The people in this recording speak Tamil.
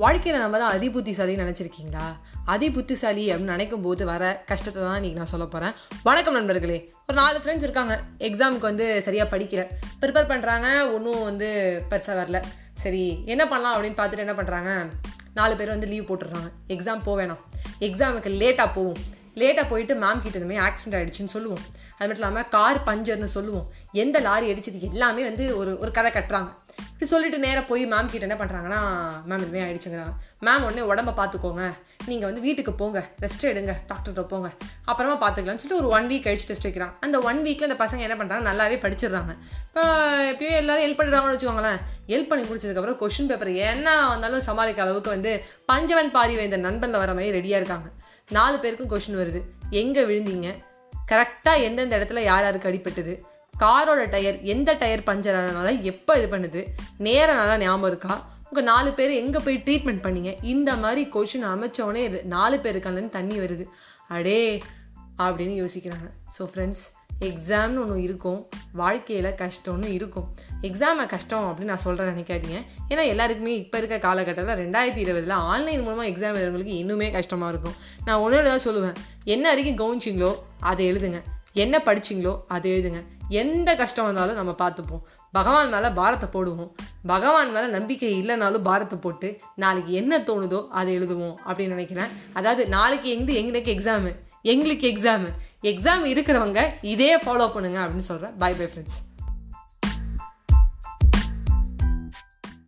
வாழ்க்கையில் நம்ம தான் அதி புத்திசாலின்னு நினச்சிருக்கீங்களா? அதி புத்திசாலி அப்படின்னு நினைக்கும் போது வர கஷ்டத்தை தான் இன்றைக்கி நான் சொல்ல போகிறேன் வணக்கம் நண்பர்களே. ஒரு நாலு ஃப்ரெண்ட்ஸ் இருக்காங்க. எக்ஸாமுக்கு வந்து சரியாக படிக்கல. ப்ரிப்பேர் பண்ணுறாங்க ஒன்றும் வந்து பெருசாக வரல. சரி என்ன பண்ணலாம் அப்படின்னு பார்த்துட்டு என்ன பண்ணுறாங்க நாலு பேர் வந்து லீவ் போட்டுடுறாங்க. எக்ஸாம் போக வேணாம். எக்ஸாமுக்கு லேட்டாக போவோம். லேட்டாக போயிட்டு மேம் கிட்ட இதுமாதிரி ஆக்சிடென்ட் ஆகிடுச்சின்னு சொல்லுவோம். அது மட்டும் இல்லாமல் கார் பஞ்சர்னு சொல்லுவோம். எந்த லாரி அடிச்சது எல்லாமே வந்து ஒரு ஒரு கதை கட்டுறாங்க. இப்படி சொல்லிட்டு நேராக போய் மேம் கிட்ட என்ன பண்ணுறாங்கன்னா மேம் இதுமாதிரி ஆகிடுச்சுங்கிறாங்க மேம் உடனே உடம்ப பார்த்துக்கோங்க நீங்கள் வந்து வீட்டுக்கு போங்க. ரெஸ்ட் எடுங்க. டாக்டர்கிட்ட போங்க. அப்புறமா பார்த்துக்கலாம்னு சொல்லிட்டு ஒரு ஒன் வீக் கழிச்சு டெஸ்ட் வைக்கிறாங்க அந்த ஒன் வீக்கில் அந்த பசங்க என்ன பண்ணுறாங்க நல்லாவே படிச்சிடுறாங்க. இப்போ எப்படியோ எல்லாரும் ஹெல்ப் பண்ணுறாங்கன்னு வச்சுக்கோங்களேன். ஹெல்ப் பண்ணி முடிச்சதுக்கப்புறம் கொஷின் பேப்பர் என்ன வந்தாலும் சமாளிக்க அளவுக்கு வந்து பஞ்சவன் பாரி இந்த நண்பனில் வர மாதிரி ரெடியாக இருக்காங்க. நாலு பேருக்கும் கொஷின் வருது. எங்கே விழுந்தீங்க? கரெக்டாக எந்தெந்த இடத்துல யார் யாருக்கு அடிபட்டுது? காரோட டயர் எந்த டயர் பஞ்சர் ஆனதுனால எப்போ இது பண்ணுது? நேரம் நல்லா ஞாபகம் இருக்கா? உங்கள் நாலு பேர் எங்கே போய் ட்ரீட்மெண்ட் பண்ணீங்க? இந்த மாதிரி கொஷின் அமைச்சோடனே நாலு பேருக்காலேருந்து தண்ணி வருது. அடே அப்படின்னு யோசிக்கிறாங்க. ஸோ ஃப்ரெண்ட்ஸ் எக்ஸாம்னு ஒன்று இருக்கும். வாழ்க்கையில் கஷ்டம்னு இருக்கும். எக்ஸாமை கஷ்டம் அப்படின்னு நான் சொல்கிறேன் நினைக்காதீங்க. ஏன்னா எல்லாருக்குமே இப்போ இருக்க காலகட்டத்தில் ரெண்டாயிரத்தி இருபதில் ஆன்லைன் மூலமாக எக்ஸாம் எழுதுறவங்களுக்கு இன்னுமே கஷ்டமாக இருக்கும். நான் ஒன்று தான் சொல்லுவேன். என்ன வரைக்கும் கவனிச்சிங்களோ அதை எழுதுங்க. என்ன படிச்சிங்களோ அதை எழுதுங்க. எந்த கஷ்டம் வந்தாலும் நம்ம பார்த்துப்போம். பகவான் மேலே பாரத்தை போடுவோம். பகவான் மேலே நம்பிக்கை இல்லைனாலும் பாரத்தை போட்டு நாளைக்கு என்ன தோணுதோ அதை எழுதுவோம் அப்படின்னு நினைக்கிறேன். அதாவது நாளைக்கு எங்க எங்களுக்கு எக்ஸாமு எங்களுக்கு எக்ஸாமு எக்ஸாம் இருக்கிறவங்க இதே ஃபாலோ பண்ணுங்க அப்படின்னு சொல்கிறேன் பை பை ஃப்ரெண்ட்ஸ்